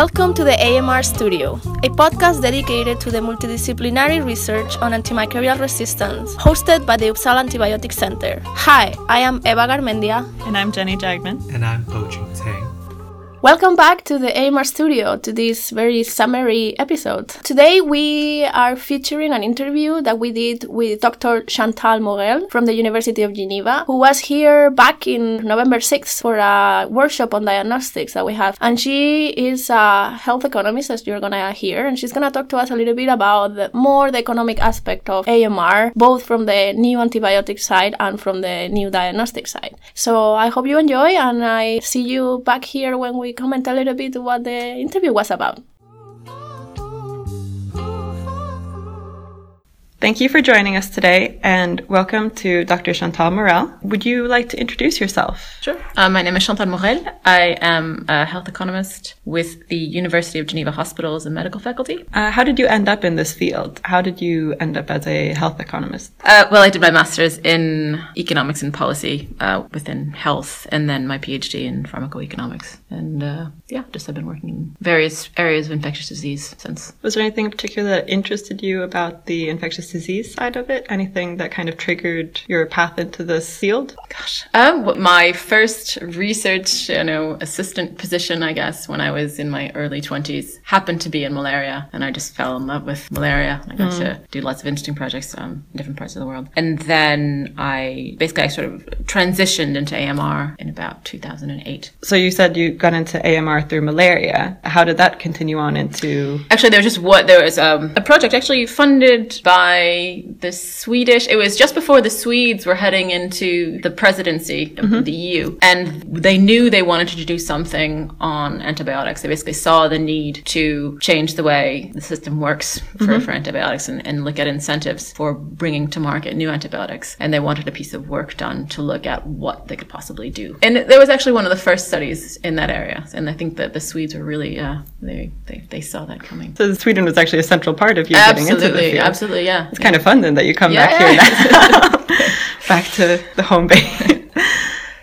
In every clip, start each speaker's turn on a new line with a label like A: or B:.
A: Welcome to the AMR Studio, a podcast dedicated to the multidisciplinary research on antimicrobial resistance, hosted by the Uppsala Antibiotic Center. Hi, I am Eva Garmendia.
B: And I'm Jenny Jagman.
C: And I'm Po Jing Tang.
A: Welcome back to the AMR studio to this very summery episode. Today we are featuring an interview that we did with Dr. Chantal Morel from the University of Geneva, who was here back in November 6th for a workshop on diagnostics that we have. And she is a health economist, as you're gonna hear, and she's gonna talk to us a little bit about the, more the economic aspect of AMR, both from the new antibiotic side and from the new diagnostic side. So I hope you enjoy, and I see you back here when we comment a little bit what the interview was about.
B: Thank you for joining us today and welcome to Dr. Chantal Morel. Would you like to introduce yourself?
D: Sure. Uh, my name is Chantal Morel. I am a health economist with the University of Geneva Hospitals and Medical Faculty.
B: Uh, how did you end up in this field? How did you end up as a health economist?
D: Uh, well, I did my master's in economics and policy uh, within health and then my PhD in pharmacoeconomics. And uh, yeah, just I've been working in various areas of infectious disease since.
B: Was there anything in particular that interested you about the infectious disease side of it? Anything that kind of triggered your path into this field?
D: Gosh, um, my first research, you know, assistant position, I guess, when I was in my early twenties, happened to be in malaria, and I just fell in love with malaria. I got mm. to do lots of interesting projects um, in different parts of the world, and then I basically I sort of transitioned into AMR in about 2008.
B: So you said you got into AMR through malaria. How did that continue on into?
D: Actually, there was just what there was um, a project actually funded by by the Swedish. It was just before the Swedes were heading into the presidency of mm-hmm. the EU, and they knew they wanted to do something on antibiotics. They basically saw the need to change the way the system works for, mm-hmm. for antibiotics and, and look at incentives for bringing to market new antibiotics. And they wanted a piece of work done to look at what they could possibly do. And there was actually one of the first studies in that area, and I think that the Swedes were really uh, they, they they saw that coming.
B: So Sweden was actually a central part of you
D: absolutely,
B: getting into the field.
D: Absolutely, yeah.
B: It's kind of fun then that you come yeah, back yeah. here back to the home base.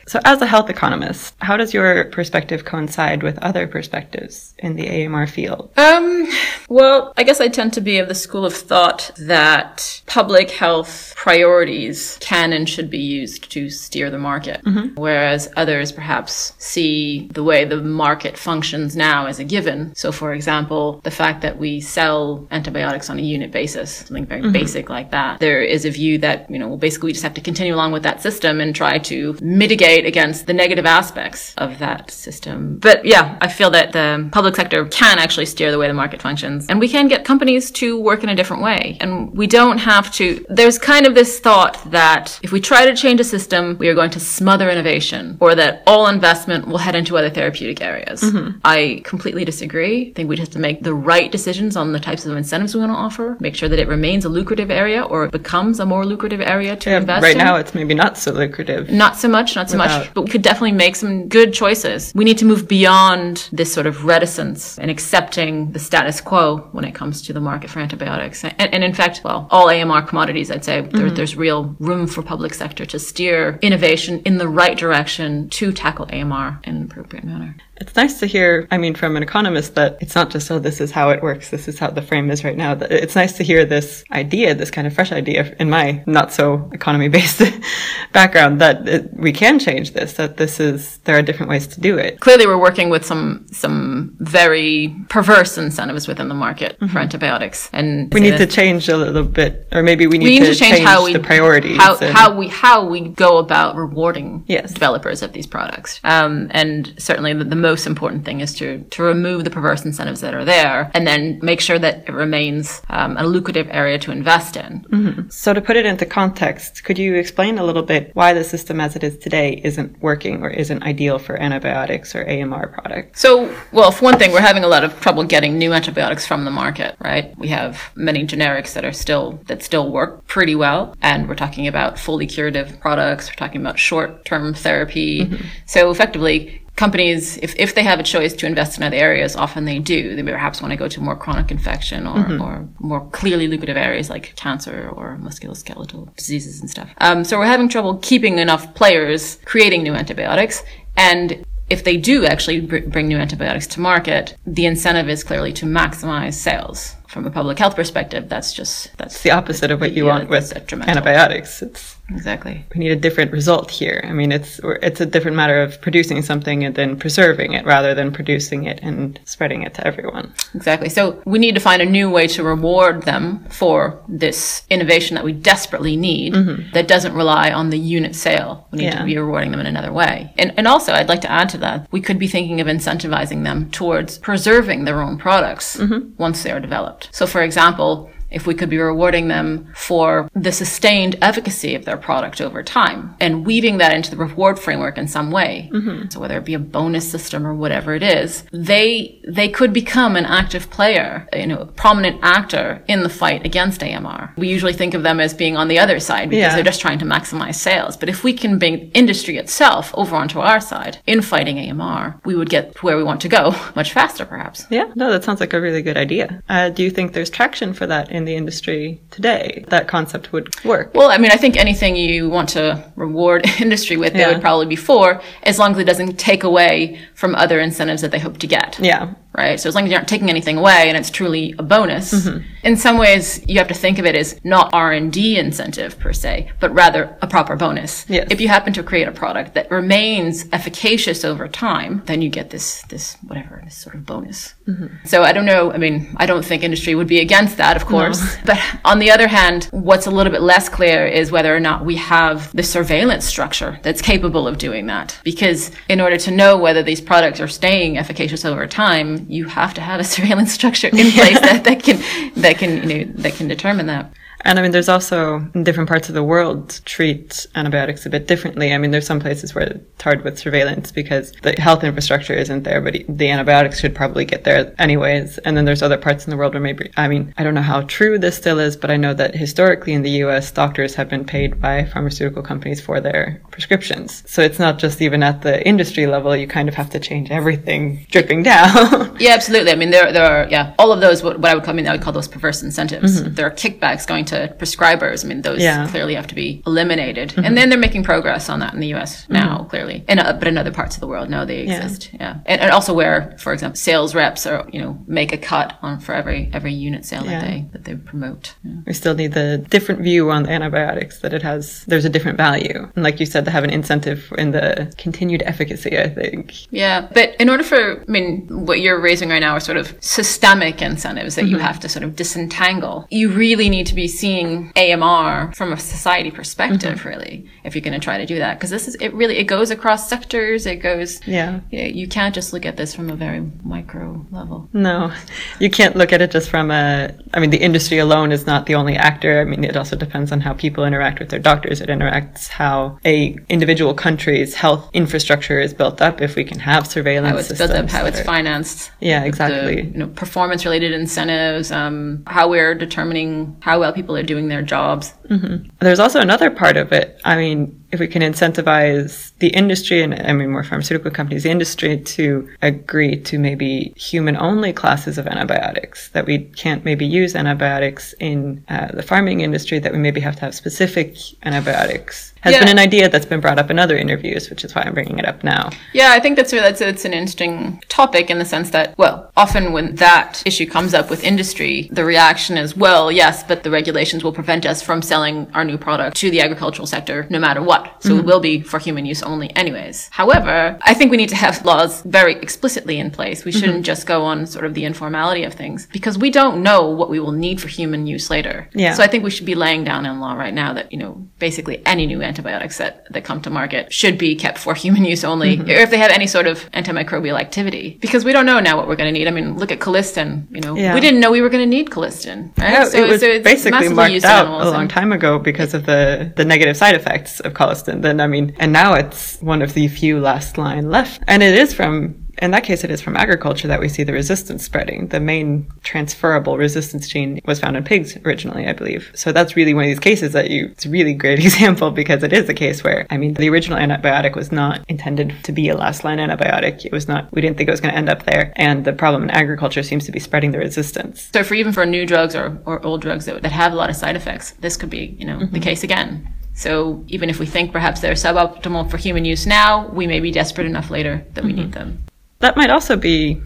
B: So, as a health economist, how does your perspective coincide with other perspectives in the AMR field?
D: Um, well, I guess I tend to be of the school of thought that public health priorities can and should be used to steer the market, mm-hmm. whereas others perhaps see the way the market functions now as a given. So, for example, the fact that we sell antibiotics on a unit basis, something very mm-hmm. basic like that, there is a view that, you know, well, basically we just have to continue along with that system and try to mitigate against the negative aspects of that system. But yeah, I feel that the public sector can actually steer the way the market functions and we can get companies to work in a different way. And we don't have to, there's kind of this thought that if we try to change a system, we are going to smother innovation or that all investment will head into other therapeutic areas. Mm-hmm. I completely disagree. I think we just have to make the right decisions on the types of incentives we want to offer, make sure that it remains a lucrative area or becomes a more lucrative area to yeah, invest
B: right
D: in.
B: now it's maybe not so lucrative.
D: Not so much, not so much much, but we could definitely make some good choices. We need to move beyond this sort of reticence and accepting the status quo when it comes to the market for antibiotics. And, and in fact, well, all AMR commodities, I'd say mm-hmm. there, there's real room for public sector to steer innovation in the right direction to tackle AMR in an appropriate manner.
B: It's nice to hear, I mean, from an economist that it's not just, oh, this is how it works. This is how the frame is right now. It's nice to hear this idea, this kind of fresh idea in my not so economy based background that it, we can change this, that this is, there are different ways to do it.
D: Clearly we're working with some, some very perverse incentives within the market mm-hmm. for antibiotics. And
B: we need to change a little bit, or maybe we need, we need to, to, change, change how we, the priorities.
D: How, how we, how we go about rewarding yes. developers of these products. Um, and certainly the, the most important thing is to, to remove the perverse incentives that are there and then make sure that it remains um, a lucrative area to invest in.
B: Mm-hmm. So, to put it into context, could you explain a little bit why the system as it is today isn't working or isn't ideal for antibiotics or AMR products?
D: So, well, for one thing, we're having a lot of trouble getting new antibiotics from the market, right? We have many generics that are still, that still work pretty well. And we're talking about fully curative products. We're talking about short term therapy. Mm-hmm. So effectively, companies, if, if they have a choice to invest in other areas, often they do. They perhaps want to go to more chronic infection or, mm-hmm. or more clearly lucrative areas like cancer or musculoskeletal diseases and stuff. Um, so we're having trouble keeping enough players creating new antibiotics. And if they do actually br- bring new antibiotics to market, the incentive is clearly to maximize sales. From a public health perspective, that's just that's
B: It's the opposite of what you
D: Yeah,
B: want with antibiotics. It's
D: exactly.
B: we need a different result here. I mean, it's it's a different matter of producing something and then preserving it rather than producing it and spreading it to everyone.
D: Exactly. So we need to find a new way to reward them for this innovation that we desperately need mm-hmm. that doesn't rely on the unit sale. We need
B: Yeah.
D: to be rewarding them in another way. And, and also, I'd like to add to that, we could be thinking of incentivizing them towards preserving their own products mm-hmm. once they are developed. So, for example, if we could be rewarding them for the sustained efficacy of their product over time and weaving that into the reward framework in some way. So whether it be a bonus system or whatever it is they they could become an active player you know a prominent actor in the fight against AMR we usually think of them as being on the other side because
B: Yeah.
D: they're just trying to maximize sales. But if we can bring industry itself over onto our side in fighting AMR we would get to where we want to go much faster perhaps.
B: Yeah, no, that sounds like a really good idea. Uh, do you think there's traction for that in the industry today? That concept would work.
D: Well, I mean, I think anything you want to reward industry with, they
B: Yeah.
D: would probably be for, as long as it doesn't take away from other incentives that they hope to get.
B: Yeah,
D: Right. So as long as you aren't taking anything away and it's truly a bonus,
B: Mm-hmm.
D: in some ways you have to think of it as not R and D incentive per se, but rather a proper bonus.
B: Yes.
D: If you happen to create a product that remains efficacious over time, then you get this this whatever this sort of bonus.
B: Mm-hmm.
D: So I don't know. I mean, I don't think industry would be against that, of course. But on the other hand, what's a little bit less clear is whether or not we have the surveillance structure that's capable of doing that. Because in order to know whether these products are staying efficacious over time, you have to have a surveillance structure in place that, that can that can you know that can determine that.
B: And I mean, there's also in different parts of the world treat antibiotics a bit differently. I mean, there's some places where it's hard with surveillance because the health infrastructure isn't there, but the antibiotics should probably get there anyways. And then there's other parts in the world where maybe, I mean, I don't know how true this still is, but I know that historically in the US, doctors have been paid by pharmaceutical companies for their prescriptions. So it's not just even at the industry level, you kind of have to change everything dripping down.
D: Yeah, absolutely. I mean, there, there are, yeah, all of those, what, what I would call, I mean, I would call those perverse incentives. If there are kickbacks going to prescribers, I mean, those
B: Yeah. Mm-hmm.
D: clearly have to be eliminated. And then they're making progress on that in the US now, clearly. And, uh, but in other parts of the world, no, they
B: Yeah.
D: exist. Yeah. And, and also where, for example, sales reps are, you know, make a cut on for every, every unit sale
B: Yeah.
D: that they, that they promote. Yeah.
B: we still need the different view on the antibiotics that it has there's a different value and like you said they have an incentive in the continued efficacy i think
D: Yeah, but in order for, I mean, what you're raising right now are sort of systemic incentives that
B: Mm-hmm.
D: you have to sort of disentangle. You really need to be seeing AMR from a society perspective,
B: Mm-hmm.
D: really, if you're going to try to do that, because this is it. Really, it goes across sectors. It goes.
B: Yeah.
D: You, know, you can't just look at this from a very micro level.
B: no you can't look at it just from a i mean the industry alone is not the only actor i mean it also depends on how people interact with their doctors it interacts how a individual country's health infrastructure is built up if we can have surveillance
D: How it's built up, how it's
B: are-
D: financed.
B: Yeah,
D: the,
B: exactly.
D: you know, performance-related incentives. Um, how we're determining how well people are doing their jobs. Mm-hmm.
B: There's also another part of it. I mean, if we can incentivize the industry and I mean more pharmaceutical companies, the industry to agree to maybe human only classes of antibiotics, that we can't maybe use antibiotics in uh, the farming industry, that we maybe have to have specific antibiotics, has
D: Yeah.
B: been an idea that's been brought up in other interviews, which is why I'm bringing it up now.
D: Yeah, I think that's that's it's an interesting topic in the sense that well, often when that issue comes up with industry, the reaction is well, yes, but the regulations will prevent us from selling our new product to the agricultural sector no matter what. So it mm-hmm. will be for human use only anyways. However, I think we need to have laws very explicitly in place. We shouldn't mm-hmm. just go on sort of the informality of things because we don't know what we will need for human use later.
B: Yeah.
D: So I think we should be laying down in law right now that, you know, basically any new antibiotics that, that come to market should be kept for human use only, or if they have any sort of antimicrobial activity. Because we don't know now what we're going to need. I mean, look at colistin, you know,
B: Yeah.
D: we didn't know we were going to need colistin, right?
B: Yeah, it was
D: it's
B: basically marked out a long time ago because of the, the negative side effects of colistin. And then, I mean, and now it's one of the few last line left. And it is from, in that case, it is from agriculture that we see the resistance spreading. The main transferable resistance gene was found in pigs originally, I believe. So that's really one of these cases that you, it's a really great example because it is a case where, I mean, the original antibiotic was not intended to be a last line antibiotic. It was not, we didn't think it was going to end up there. And the problem in agriculture seems to be spreading the resistance.
D: So for even for new drugs or, or old drugs that, that have a lot of side effects, this could be, you know,
B: Mm-hmm.
D: the case again. So even if we think perhaps they're suboptimal for human use now, we may be desperate enough later that we need mm-hmm. them.
B: That might also be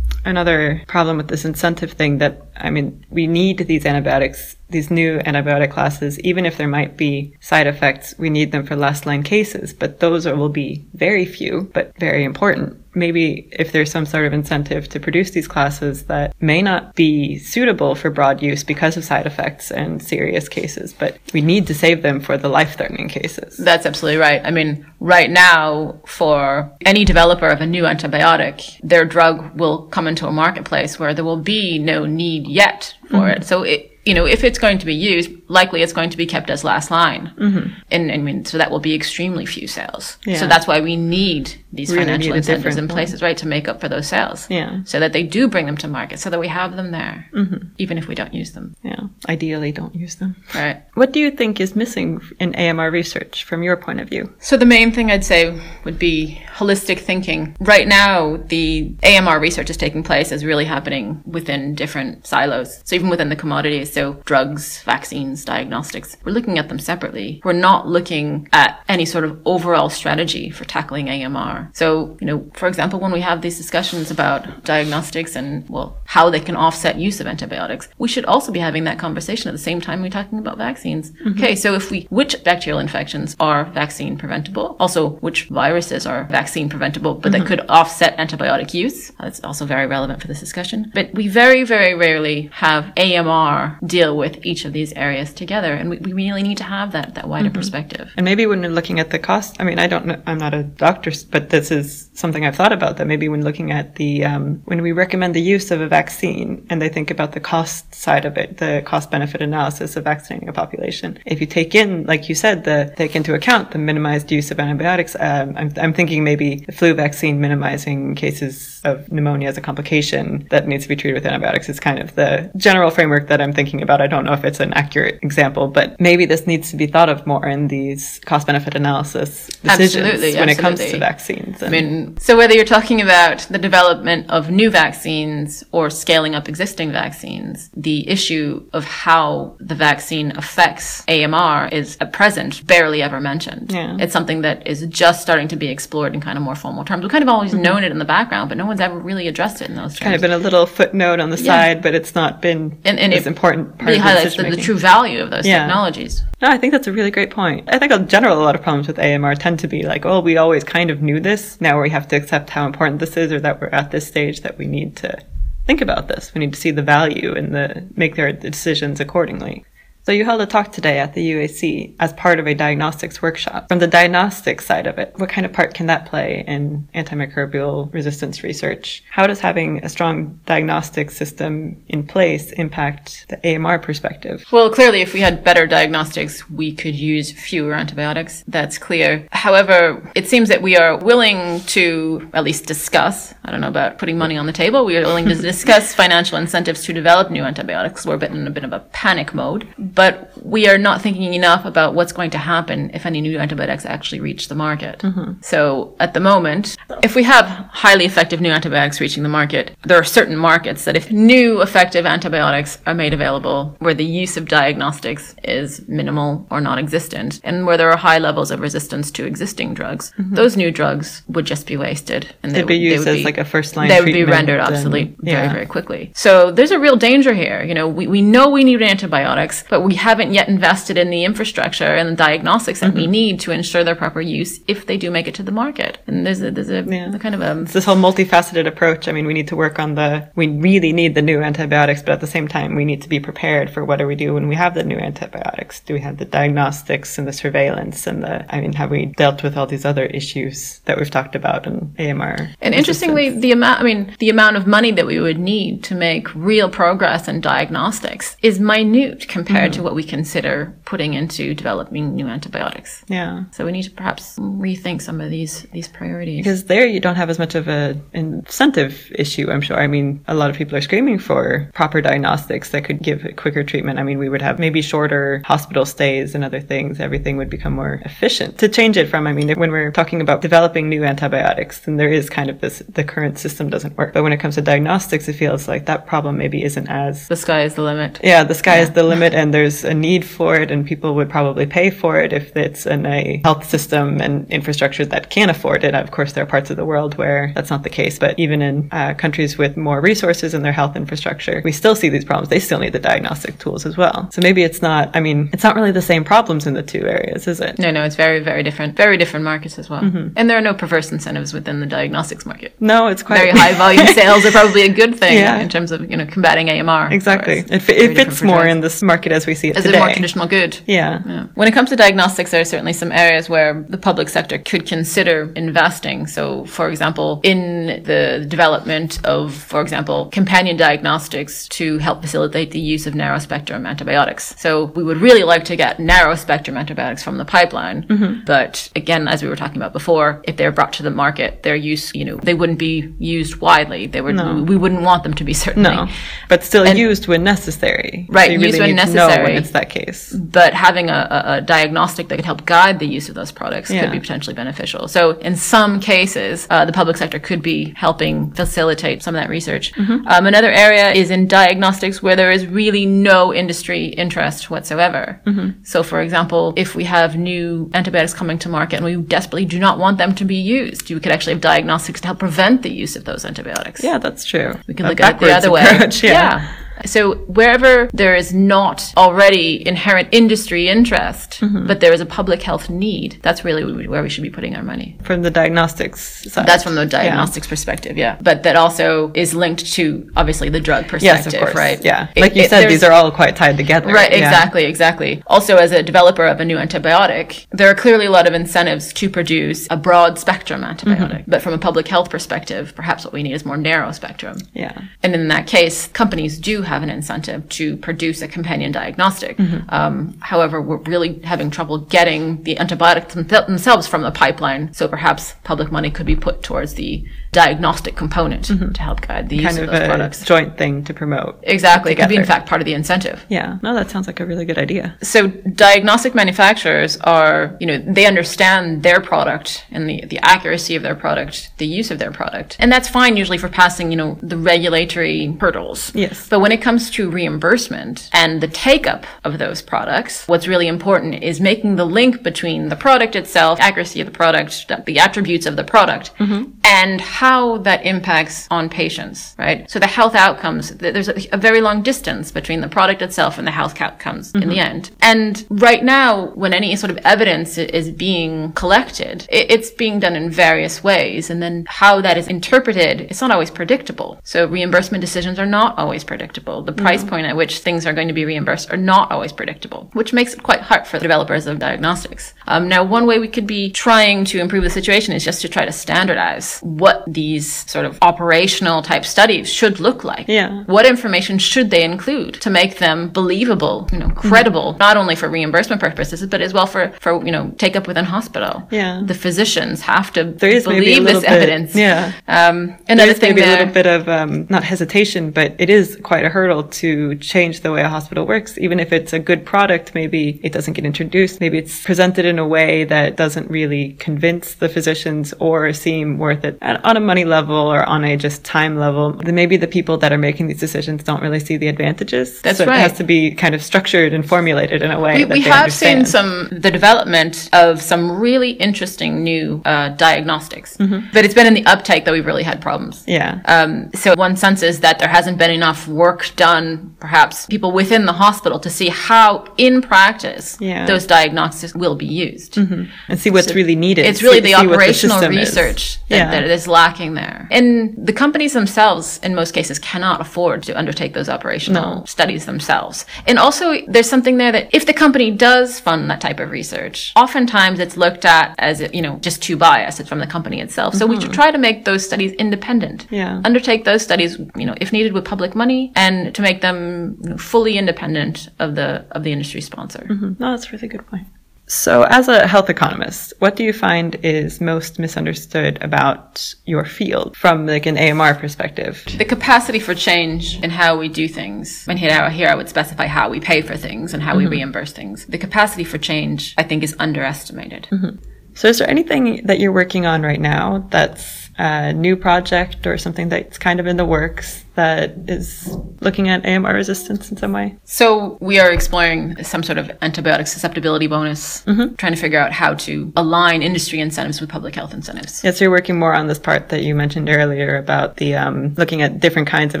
B: another problem with this incentive thing that, I mean, we need these antibiotics, these new antibiotic classes, even if there might be side effects, we need them for last line cases, but those are, will be very few, but very important. Maybe if there's some sort of incentive to produce these classes that may not be suitable for broad use because of side effects and serious cases, but we need to save them for the life threatening cases.
D: That's absolutely right. I mean, right now, for any developer of a new antibiotic, their drug will come into a marketplace where there will be no need yet for it. Mm-hmm. So it, you know, if it's going to be used, likely it's going to be kept as last line. Mm-hmm. And I mean, so that will be extremely few sales.
B: Yeah.
D: So that's why we need these
B: Really
D: financial incentives in places, right, to make up for those sales.
B: Yeah.
D: So that they do bring them to market, so that we have them there, mm-hmm. even if we don't use them.
B: Yeah. Ideally, don't use them.
D: Right.
B: What do you think is missing in AMR research from your point of view?
D: So the main thing I'd say would be holistic thinking. Right now, the AMR research is taking place is really happening within different silos. So even within the commodities, so drugs, vaccines, diagnostics, we're looking at them separately. We're not looking at any sort of overall strategy for tackling AMR. So, you know, for example, when we have these discussions about diagnostics and, well, how they can offset use of antibiotics, we should also be having that conversation at the same time we're talking about vaccines. Mm-hmm. Okay, so if we, which bacterial infections are vaccine preventable? Also, which viruses are vaccine preventable, but that mm-hmm. could offset antibiotic use? That's also very relevant for this discussion. But we very, very rarely have AMR deal with each of these areas together, and we, we really need to have that, that wider mm-hmm. perspective.
B: And maybe when we're looking at the cost, I mean, I don't know, I'm not a doctor, but this is something I've thought about that maybe when looking at the, um, when we recommend the use of a vaccine and they think about the cost side of it, the cost benefit analysis of vaccinating a population, if you take in, like you said, the, take into account the minimized use of antibiotics, um, I'm, I'm thinking maybe the flu vaccine minimizing cases of pneumonia as a complication that needs to be treated with antibiotics is kind of the general framework that I'm thinking about. I don't know if it's an accurate example, but maybe this needs to be thought of more in these cost benefit analysis decisions
D: Absolutely,
B: when it comes to
D: absolutely.
B: Vaccines.
D: I mean, so whether you're talking about the development of new vaccines or scaling up existing vaccines, the issue of how the vaccine affects AMR is at present barely ever mentioned.
B: Yeah.
D: It's something that is just starting to be explored in kind of more formal terms. We've kind of always known it in the background, but no one's ever really addressed it in those terms.
B: Mm-hmm. kind of been a little footnote on the side, but it's not been
D: And- and
B: as
D: it
B: important part
D: really
B: of the
D: highlights the, the true value of those
B: Yeah.
D: technologies.
B: No, I think that's a really great point. I think in general, a lot of problems with AMR tend to be like, oh, we always kind of knew this. Now we have to accept how important this is, or that we're at this stage that we need to think about this. We need to see the value and the make their decisions accordingly. So you held a talk today at the UAC as part of a diagnostics workshop. From the diagnostic side of it, what kind of part can that play in antimicrobial resistance research? How does having a strong diagnostic system in place impact the AMR perspective?
D: Well, clearly, if we had better diagnostics, we could use fewer antibiotics. That's clear. However, it seems that we are willing to at least discuss. I don't know about putting money on the table. We are willing to discuss financial incentives to develop new antibiotics. We're a bit in a bit of a panic mode, but we are not thinking enough about what's going to happen if any new antibiotics actually reach the market. Mm-hmm. So at the moment, if we have highly effective new antibiotics reaching the market, there are certain markets that if new effective antibiotics are made available where the use of diagnostics is minimal or non-existent and where there are high levels of resistance to existing drugs, mm-hmm. those new drugs would just be wasted and
B: They'd be
D: would-
B: used
D: would
B: as like a first line
D: they would be rendered
B: and-
D: obsolete
B: yeah.
D: very, very quickly. So there's a real danger here. You know, we, we know we need antibiotics, but we haven't yet invested in the infrastructure and the diagnostics that we
B: Mm-hmm.
D: need to ensure their proper use if they do make it to the market. And there's a, there's a,
B: Yeah.
D: a kind of a
B: It's this whole multifaceted approach. I mean, we need to work on the, we really need the new antibiotics, but at the same time, we need to be prepared for what do we do when we have the new antibiotics? Do we have the diagnostics and the surveillance and the, I mean, have we dealt with all these other issues that we've talked about in AMR?
D: And interestingly, the amount, I mean, the amount of money that we would need to make real progress in diagnostics is minute compared
B: Mm.
D: to what we consider putting into developing new antibiotics.
B: yeah.
D: So we need to perhaps rethink some of these, these priorities.
B: Because there you don't have as much of an incentive issue, I'm sure. I mean, a lot of people are screaming for proper diagnostics that could give quicker treatment. I mean, we would have maybe shorter hospital stays and other things. Everything would become more efficient. To change it from, I mean, when we're talking about developing new antibiotics, then there is kind of this, the current system doesn't work. But when it comes to diagnostics, it feels like that problem maybe isn't as
D: the sky is the limit.
B: yeah, the sky is the limit, and there's a need for it and people would probably pay for it if it's in a health system and infrastructure that can afford it. Of course, there are parts of the world where that's not the case, but even in uh, countries with more resources in their health infrastructure, we still see these problems. They still need the diagnostic tools as well. So maybe it's not, I mean, it's not really the same problems in the two areas, is it?
D: No, no, it's very, very different. Very different markets as well. Mm-hmm. And there are no perverse incentives within the diagnostics market.
B: No, it's quite
D: very high volume sales are probably a good thing yeah. in terms of you know combating AMR.
B: Exactly, it, it fits more in this market as we see it
D: as
B: today.
D: a more conditional good.
B: Yeah. yeah.
D: When it comes to diagnostics, there are certainly some areas where the public sector could consider investing. So, for example, in the development of, for example, companion diagnostics to help facilitate the use of narrow spectrum antibiotics. So, we would really like to get narrow spectrum antibiotics from the pipeline. Mm-hmm. But again, as we were talking about before, if they're brought to the market, their use, you know, they wouldn't be used widely. They would, no. we wouldn't want them to be certainly.
B: No, but still and, used when necessary.
D: Right, so used really when necessary.
B: When it's that case.
D: But having a, a, a, diagnostic that could help guide the use of those products yeah. could be potentially beneficial. So in some cases, uh, the public sector could be helping facilitate some of that research. Mm-hmm. Um, another area is in diagnostics where there is really no industry interest whatsoever. Mm-hmm. So for example, if we have new antibiotics coming to market and we desperately do not want them to be used, you could actually have diagnostics to help prevent the use of those antibiotics.
B: Yeah, that's true.
D: We can look at it the other approach, way.
B: yeah. yeah.
D: So wherever there is not already inherent industry interest, mm-hmm. but there is a public health need, that's really where we should be putting our money.
B: From the diagnostics side.
D: That's from the diagnostics yeah. perspective, yeah. But that also is linked to obviously the drug perspective,
B: yes,
D: right?
B: Yeah. Like you it, said, these are all quite tied together.
D: Right, exactly, yeah. exactly. Also, as a developer of a new antibiotic, there are clearly a lot of incentives to produce a broad spectrum antibiotic. Mm-hmm. But from a public health perspective, perhaps what we need is more narrow spectrum.
B: Yeah.
D: And in that case, companies do have an incentive to produce a companion diagnostic. Mm-hmm. Um, however, we're really having trouble getting the antibiotics themselves from the pipeline. So perhaps public money could be put towards the diagnostic component mm-hmm. to help guide the
B: kind
D: use
B: of,
D: of those products.
B: Joint thing to promote.
D: Exactly. Together. It could be in fact part of the incentive.
B: Yeah. No, that sounds like a really good idea.
D: So diagnostic manufacturers are, you know, they understand their product and the, the accuracy of their product, the use of their product. And that's fine usually for passing, you know, the regulatory hurdles.
B: Yes.
D: But when it comes to reimbursement and the take up of those products, what's really important is making the link between the product itself, accuracy of the product, the attributes of the product, mm-hmm. and how that impacts on patients, right? So the health outcomes, there's a, very long distance between the product itself and the health outcomes mm-hmm. in the mm-hmm. end. And right now, when any sort of evidence is being collected, it's being done in various ways. And then how that is interpreted, it's not always predictable. So reimbursement decisions are not always predictable. The price point at which things are going to be reimbursed are not always predictable, which makes it quite hard for the developers of diagnostics. Um, now, one way we could be trying to improve the situation is just to try to standardize what these sort of operational type studies should look like.
B: Yeah.
D: What information should they include to make them believable, you know, credible, mm-hmm. not only for reimbursement purposes, but as well for, for, you know, take up within hospital.
B: Yeah.
D: The physicians have to believe this
B: bit,
D: evidence.
B: Yeah.
D: Um, another
B: there is
D: thing
B: maybe
D: there,
B: a little bit of, um, not hesitation, but it is quite a hurdle to change the way a hospital works. Even if it's a good product, maybe it doesn't get introduced. Maybe it's presented in a way that doesn't really convince the physicians or seem worth it And on a money level or on a just time level. Then maybe the people that are making these decisions don't really see the advantages.
D: That's
B: so
D: right.
B: It has to be kind of structured and formulated in a way.
D: We,
B: that we
D: have
B: understand.
D: seen some the development of some really interesting new uh, diagnostics, mm-hmm. but it's been in the uptake that we've really had problems.
B: Yeah.
D: Um, so one sense is that there hasn't been enough work done, perhaps people within the hospital, to see how in practice
B: yeah.
D: those diagnostics will be used
B: mm-hmm. and see what's so really needed.
D: It's really
B: see,
D: the operational the research that,
B: yeah.
D: that is lacking there, and the companies themselves, in most cases, cannot afford to undertake those operational
B: no.
D: studies themselves. And also, there's something there that if the company does fund that type of research, oftentimes it's looked at as you know just too biased. It's from the company itself. So mm-hmm. we should try to make those studies independent.
B: Yeah.
D: Undertake those studies, you know, if needed with public money, and to make them you know, fully independent of the of the industry sponsor.
B: Mm-hmm. No, that's a really good point. So, as a health economist, what do you find is most misunderstood about your field from like an AMR perspective?
D: The capacity for change in how we do things. And here, here I would specify how we pay for things and how mm-hmm. we reimburse things. The capacity for change, I think, is underestimated.
B: Mm-hmm. So, is there anything that you're working on right now that's a new project or something that's kind of in the works that is looking at AMR resistance in some way?
D: So we are exploring some sort of antibiotic susceptibility bonus, trying to figure out how to align industry incentives with public health incentives.
B: Yes, you're working more on this part that you mentioned earlier about the um, looking at different kinds of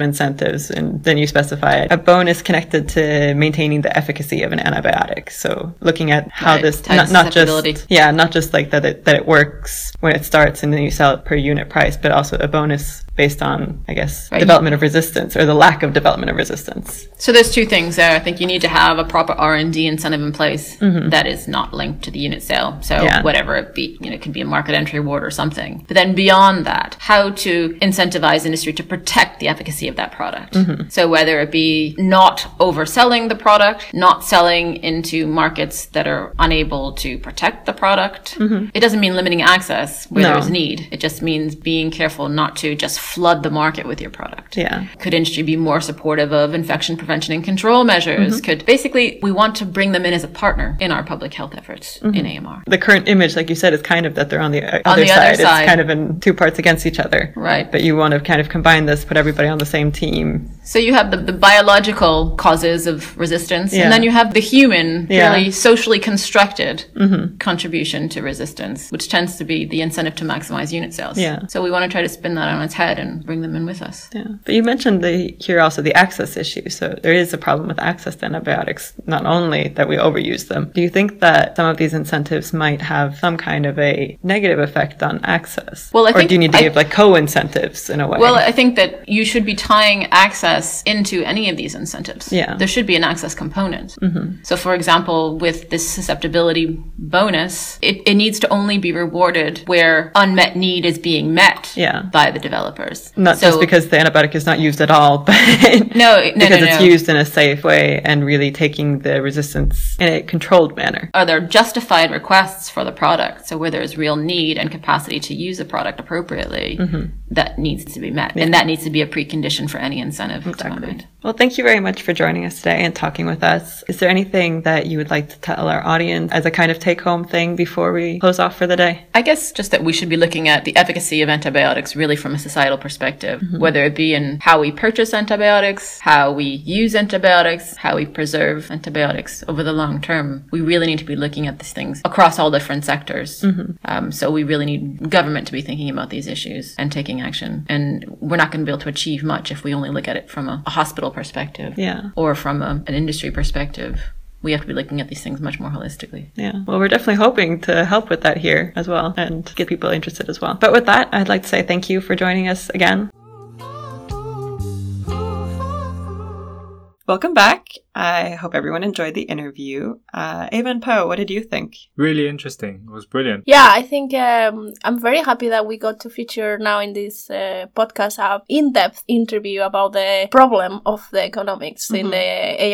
B: incentives, and then you specify a bonus connected to maintaining the efficacy of an antibiotic. So looking at how
D: Right,
B: this not, not just yeah, not just like that it, that it works when it starts and then you sell it per unit price, but also a bonus based on I guess
D: Right.
B: development of resistance or the lack of development of resistance.
D: So there's two things there. I think you need to have a proper R and D incentive in place mm-hmm. that is not linked to the unit sale. So
B: Yeah.
D: whatever it be, you know, it could be a market entry award or something. But then beyond that, how to incentivize industry to protect the efficacy of that product. Mm-hmm. So whether it be not overselling the product, not selling into markets that are unable to protect the product. Mm-hmm. It doesn't mean limiting access where
B: No.
D: there's need. It just means being careful not to just flood the market with your product.
B: Yeah.
D: Could industry be more supportive of infection prevention and control measures? Could basically we want to bring them in as a partner in our public health efforts in AMR.
B: The current image, like you said, is kind of that they're on the other
D: the
B: side.
D: other side.
B: It's kind of in two parts against each other.
D: Right.
B: But you want to kind of combine this, put everybody on the same team.
D: So you have the, the biological causes of resistance,
B: Yeah.
D: and then you have the human,
B: Yeah. Mm-hmm.
D: purely socially constructed contribution to resistance, which tends to be the incentive to maximize unit sales.
B: Yeah.
D: So we want to try to spin that on its head and bring them in with us.
B: Yeah. But you mentioned the here also the access issue. So there is a problem with access to antibiotics, not only that we overuse them. Do you think that some of these incentives might have some kind of a negative effect on access?
D: Well, I
B: or
D: think
B: do you need to
D: I-
B: give like co-incentives in a way?
D: Well, I think that you should be tying access into any of these incentives.
B: Yeah.
D: There should be an access component. Mm-hmm. So, for example, with this susceptibility bonus, it, it needs to only be rewarded where unmet need is being met
B: Yeah.
D: by the developers.
B: not
D: So-
B: just because the antibiotic is not used at all, but
D: No, no,
B: because
D: no,
B: it's used in a safe way and really taking the resistance in a controlled manner.
D: Are there justified requests for the product? So where there's real need and capacity to use a product appropriately,
B: Mm-hmm.
D: that needs to be met. And that needs to be a precondition for any incentive my.
B: Well, thank you very much for joining us today and talking with us. Is there anything that you would like to tell our audience as a kind of take home thing before we close off for the day?
D: I guess just that we should be looking at the efficacy of antibiotics really from a societal perspective,
B: Mm-hmm.
D: whether it be in how we purchase antibiotics, how we use antibiotics, how we preserve antibiotics over the long term. We really need to be looking at these things across all different sectors.
B: Mm-hmm.
D: Um, so we really need government to be thinking about these issues and taking action. And we're not going to be able to achieve much if we only look at it from a, a hospital perspective
B: Yeah.
D: or from a, an industry perspective. We have to be looking at these things much more holistically.
B: Yeah. Well, we're definitely hoping to help with that here as well and get people interested as well. But with that, I'd like to say thank you for joining us again. Welcome back. I hope everyone enjoyed the interview. Uh, Ava and Po, what did you think?
C: Really interesting. It was brilliant.
A: Yeah, I think um, I'm very happy that we got to feature now in this uh, podcast a in-depth interview about the problem of the economics in the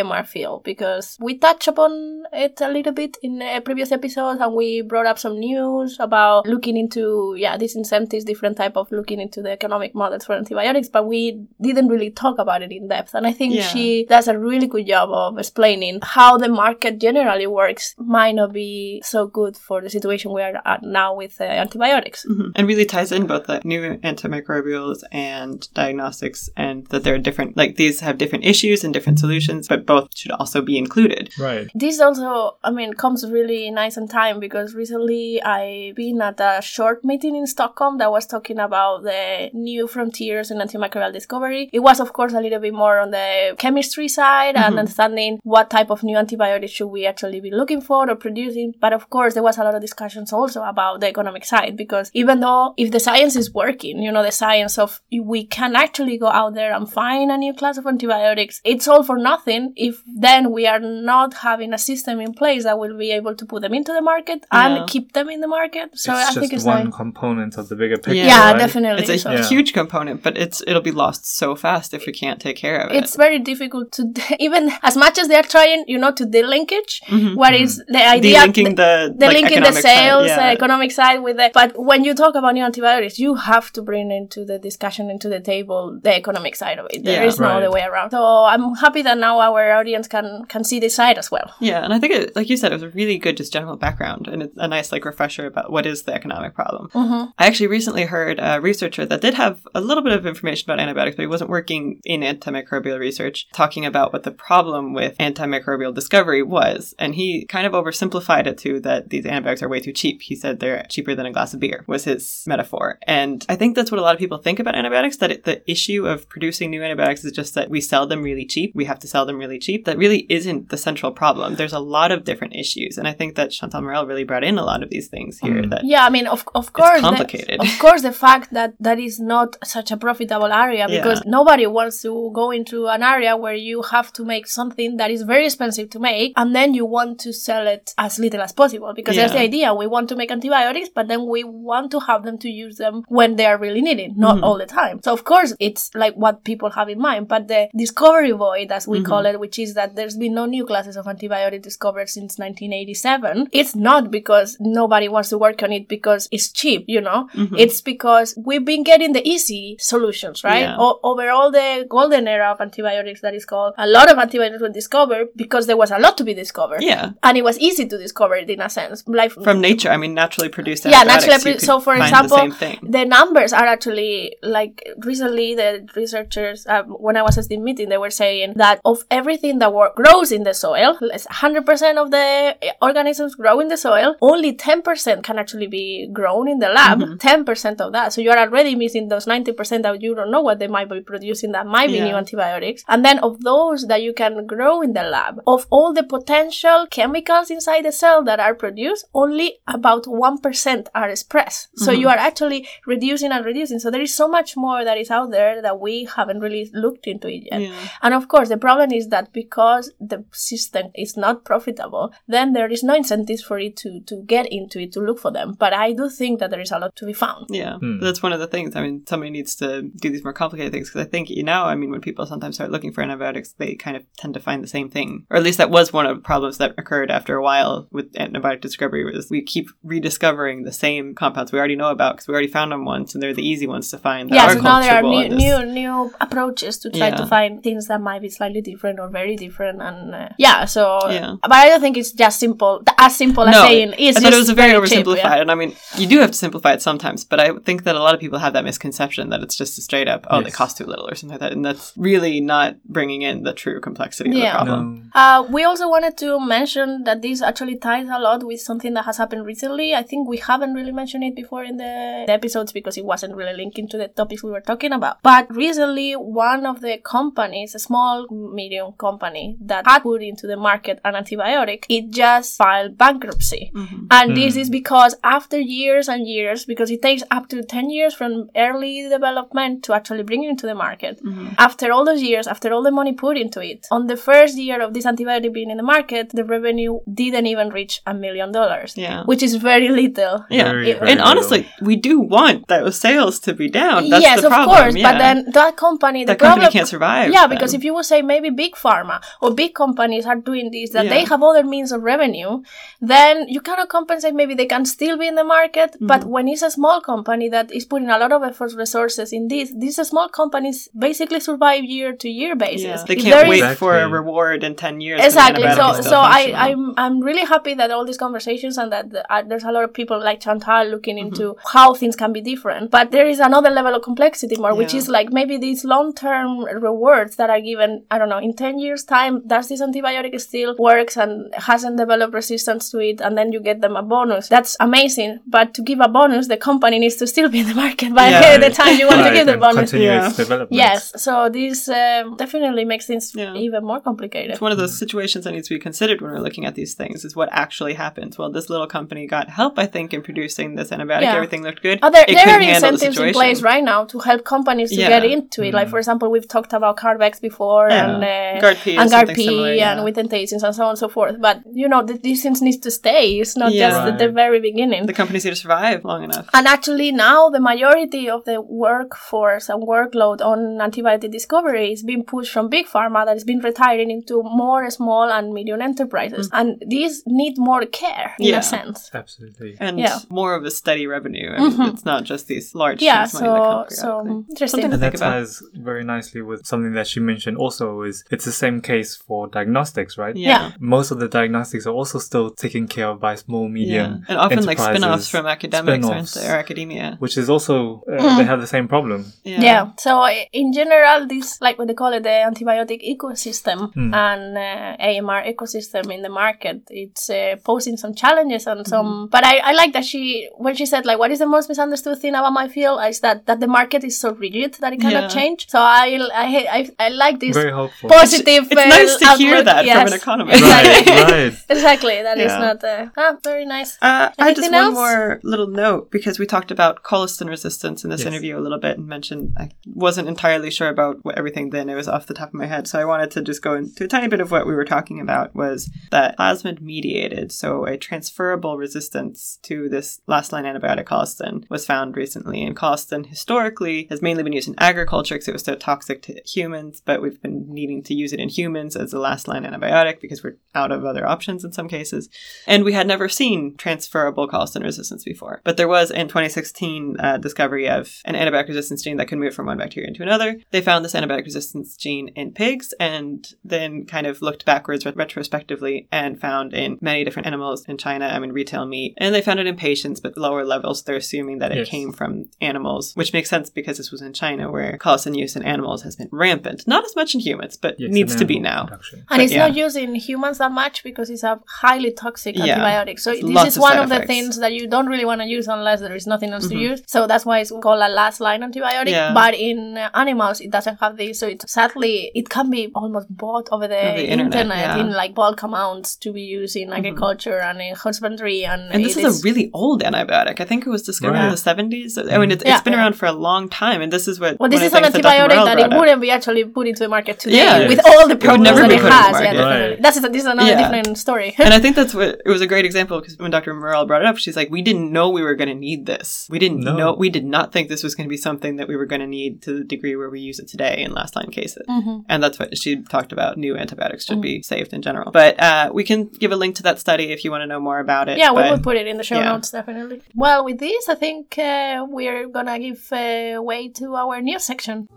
A: AMR field because we touched upon it a little bit in a previous episode and we brought up some news about looking into yeah these incentives, different type of looking into the economic models for antibiotics, but we didn't really talk about it in depth. And I think
B: Yeah.
A: she does a really good job of explaining how the market generally works. Might not be so good for the situation we are at now with uh, antibiotics.
B: And really ties in both the new antimicrobials and diagnostics, and that there are different, like these have different issues and different solutions, but both should also be included.
C: Right.
A: This also, I mean, comes really nice on time because recently I've been at a short meeting in Stockholm that was talking about the new frontiers in antimicrobial discovery. It was, of course, a little bit more on the chemistry side and understanding what type of new antibiotics should we actually be looking for or producing. But of course, there was a lot of discussions also about the economic side because even though if the science is working, you know, the science of we can actually go out there and find a new class of antibiotics, it's all for nothing if then we are not having a system in place that will be able to put them into the market
B: Yeah.
A: and keep them in the market. So
C: it's
A: I
C: just
A: think it's
C: one
A: nice.
C: component of the bigger picture.
A: Yeah,
C: right?
A: definitely.
B: It's a
A: So-
C: Yeah.
B: huge component, but it's it'll be lost so fast if we can't take care of it.
A: it's very difficult to even as much as they're trying, you know, to delinkage, where is the idea
B: Delinking the
A: the
B: like,
A: linking the
B: economic side,
A: sales,
B: yeah.
A: uh, economic side with the. But when you talk about new antibiotics, you have to bring into the discussion, into the table, the economic side of it. There
B: Yeah.
A: is no
C: Right.
A: other way around. So I'm happy that now our audience can can see this side as well.
B: Yeah, and I think, it, like you said, it was a really good just general background and it's a nice like refresher about what is the economic problem.
A: Mm-hmm.
B: I actually recently heard a researcher that did have a little bit of information about antibiotics, but he wasn't working in antimicrobial research, talking about what the problem with antimicrobial discovery was, and he kind of oversimplified it to that these antibiotics are way too cheap. He said they're cheaper than a glass of beer was his metaphor, and I think that's what a lot of people think about antibiotics. That it, the issue of producing new antibiotics is just that we sell them really cheap. We have to sell them really cheap. That really isn't the central problem. There's a lot of different issues, and I think that Chantal Morel really brought in a lot of these things here. Mm. That
A: Yeah, I mean, of of course, the-
B: complicated.
A: of course, the fact that that is not such a profitable area because
B: Yeah.
A: nobody wants to go into an area where you have to make something that is very expensive to make, and then you want to sell it as little as possible because that's the idea. We want to make antibiotics, but then we want to have them to use them when they are really needed, not
B: Mm-hmm.
A: all the time. So of course, it's like what people have in mind. But the discovery void, as we call
B: Mm-hmm.
A: it, which is that there's been no new classes of antibiotic discovered since 1987, it's not because nobody wants to work on it because it's cheap, you know? It's because we've been getting the easy solutions, right?
B: Yeah.
A: O- over all the golden era of antibiotics that is called, a lot of antibiotics were discovered because there was a lot to be discovered.
B: yeah.
A: And it was easy to discover it in a sense. Like
B: from nature. I mean, naturally produced.
A: yeah, naturally. So, for example,
B: the
A: the numbers are actually like recently the researchers, um, when I was at the meeting, they were saying that of everything that grows in the soil, 100% of the organisms grow in the soil, only 10% can actually be grown in the lab.
B: Mm-hmm.
A: 10% of that. So you are already missing those 90% that you don't know what they might be producing that might be
B: Yeah.
A: new antibiotics. And then of those that you can grow in the lab, of all the potential chemicals inside the cell that are produced, only about 1% are expressed. So
B: Mm-hmm.
A: you are actually reducing and reducing. So there is so much more that is out there that we haven't really looked into it yet.
B: Yeah.
A: And of course, the problem is that because the system is not profitable, then there is no incentives for it to, to get into it, to look for them. But I do think that there is a lot to be found.
B: Yeah,
C: Hmm.
B: that's one of the things. I mean, somebody needs to do these more complicated things because I think you know, I mean, when people sometimes start looking for antibiotics, they kind of tend to find the same thing, or at least that was one of the problems that occurred after a while with antibiotic discovery. Was we keep rediscovering the same compounds we already know about because we already found them once, and they're the easy ones to find.
A: Yeah, so now there are new, new new approaches to try
B: Yeah.
A: to find things that might be slightly different or very different, and uh, yeah. So,
B: Yeah.
A: but I don't think it's just simple, as simple as saying it's
B: I thought it
A: just
B: was very
A: cheap,
B: oversimplified,
A: yeah.
B: and I mean, you do have to simplify it sometimes. But I think that a lot of people have that misconception that it's just a straight up, oh, they
C: Yes.
B: cost too little or something like that, and that's really not bringing in the true complexity of
A: Yeah.
B: the problem.
C: No.
A: Uh, we also wanted to mention that this actually ties a lot with something that has happened recently. I think we haven't really mentioned it before in the, the episodes because it wasn't really linking to the topics we were talking about. But recently, one of the companies, a small, medium company that had put into the market an antibiotic, it just filed bankruptcy. And this hmm. is because after years and years, because it takes up to 10 years from early development to actually bring it into the market, after all those years, after all the money put into it, on the first year of this antibiotic being in the market, the revenue didn't even reach a million dollars.
B: Yeah.
A: Which is very little.
B: Yeah,
C: Very,
A: It-
C: very
B: and
C: little.
B: honestly, we do want those sales to be down. That's
A: yes,
B: the problem.
A: of course,
B: yeah.
A: but then that company, the
B: that company can't survive.
A: Yeah, because
B: then.
A: if you would say maybe big pharma or big companies are doing this, that they have other means of revenue, then you cannot compensate. Maybe they can still be in the market, but
B: Mm-hmm.
A: when it's a small company that is putting a lot of effort, resources in this, these small companies basically survive year to year basis.
B: yeah, they
A: If
B: can't wait
A: is-
C: Exactly.
B: For a reward in ten years.
A: Exactly. So, so i i'm I'm really happy that all these conversations and that the, uh, there's a lot of people like Chantal looking
B: Mm-hmm.
A: into how things can be different. But there is another level of complexity more, which is like maybe these long-term rewards that are given. I don't know. In ten years' time, does this antibiotic still works and hasn't developed resistance to it, and then you get them a bonus? That's amazing. But to give a bonus, the company needs to still be in the market by
B: Yeah.
A: the time you want to give the bonus.
B: Yeah.
A: Yes. So this um, definitely makes things
B: Yeah.
A: even more complicated.
B: It's one of those situations that needs to be considered when we're looking at these things. Is what actually happens. Well, this little company got help, I think, in producing this antibiotic.
A: Yeah.
B: Everything looked good.
A: Oh, there,
B: It
A: there are
B: couldn't the
A: incentives in place right now to help companies to
B: Yeah.
A: get into it. Like, for example, we've talked about CARB-X before
B: Yeah.
A: and uh,
B: GARDP is
A: and GARDP
B: similar, yeah.
A: and with Tentations and so on and so forth. But, you know, the, these things need to stay. It's not
B: Yeah.
A: just at the very beginning.
B: The companies need to survive long enough.
A: And actually, now the majority of the workforce and workload on antibiotic discovery is being pushed from big pharma that that is being retiring into more small and medium enterprises, and these need more care in
B: Yeah.
A: a sense.
C: Absolutely.
B: and
A: Yeah.
B: more of a steady revenue. I mean, It's not just these large
A: Yeah,
B: chunks money that
A: so
B: come
A: so interesting.
B: Something
C: And
B: think
C: that
B: about.
C: ties very nicely with something that she mentioned also is it's the same case for diagnostics, right?
A: Yeah.
C: Most of the diagnostics are also still taken care of by small, medium,
B: yeah. And often like spin-offs from academics
C: spin-offs,
B: aren't they, or academia.
C: which is also uh,
A: Hmm.
C: they have the same problem.
A: Yeah. So uh, in general, this like what they call it, the antibiotic ecosystem
C: Hmm.
A: and uh, AMR ecosystem in the market, it's uh, posing some challenges and some.
C: Mm-hmm.
A: But I, I like that she when she said like, what is the most misunderstood thing about my field is that that the market is so rigid that it cannot
B: Yeah.
A: change. So I I I, I like this
C: Very hopeful.
A: positive.
B: It's
A: uh,
B: nice to hear
A: outlook.
B: that from an economist.
A: Exactly.
C: right, right.
A: exactly. That is
B: Yeah.
A: not. Uh, ah, very nice.
B: Uh, I just
A: Anything
B: one more little note because we talked about colistin resistance in this
C: Yes.
B: interview a little bit and mentioned I wasn't entirely sure about what everything then. It was off the top of my head, so I wanted to just go into a tiny bit of what we were talking about was that plasmid mediated, so a transferable resistance to this last line antibiotic colistin was found recently. And colistin historically has mainly been used in agriculture because it was so toxic to humans, but we've been needing to use it in humans as a last line antibiotic because we're out of other options in some cases. And we had never seen transferable colistin resistance before. But there was in 2016 uh, discovery of an antibiotic resistance gene that could move from one bacteria into another. They found this antibiotic resistance gene in pigs and then kind of looked backwards ret- retrospectively and found in many different animals in China, I mean, retail meat. And they found it in patients, but lower levels. They're assuming that it
C: Yes.
B: came from animals, which makes sense because this was in China where colistin use in animals has been rampant. Not as much in humans, but
C: Yes,
B: needs to be now.
C: production.
A: And
B: But
A: it's
B: yeah.
A: not used in humans that much because it's a highly toxic
B: Yeah.
A: antibiotic. So this is
B: of
A: one of the
B: effects.
A: things that you don't really want to use unless there is nothing else
B: Mhm.
A: to use. So that's why it's called a last line antibiotic.
B: Yeah.
A: But in animals, it doesn't have this. So it sadly it can be almost bought over the,
B: the internet,
A: internet,
B: yeah. Mm-hmm.
A: in like bulk amounts to be used in agriculture and in husbandry. And,
B: And this is a really old antibiotic. I think it was discovered in the 70s. I mean, it's,
A: Yeah.
B: it's been
A: Yeah.
B: around for a long time, and this is what.
A: well, this is
B: of
A: an
B: the things that Dr.
A: antibiotic that it wouldn't be actually put into the market today
B: Yeah.
A: with all the
B: would
A: problems
B: never
A: that
B: be
A: it
B: put
A: has. Yeah.
C: Right.
A: That's this is another
B: Yeah.
A: different story.
B: and I think that's what it was a great example because when Dr. Morel brought it up, she's like, "We didn't know we were going to need this. We didn't
C: No.
B: know. We did not think this was going to be something that we were going to need to the degree where we use it today in last line cases."
A: Mhm.
B: And that's what she talked about. New antibiotics should be saved in general. But uh, we can give a link to that study if you want to know more about it.
A: Yeah, we will put it in the show
B: yeah.
A: notes definitely. Well, with this, I think uh, we're gonna give uh, way to our news section.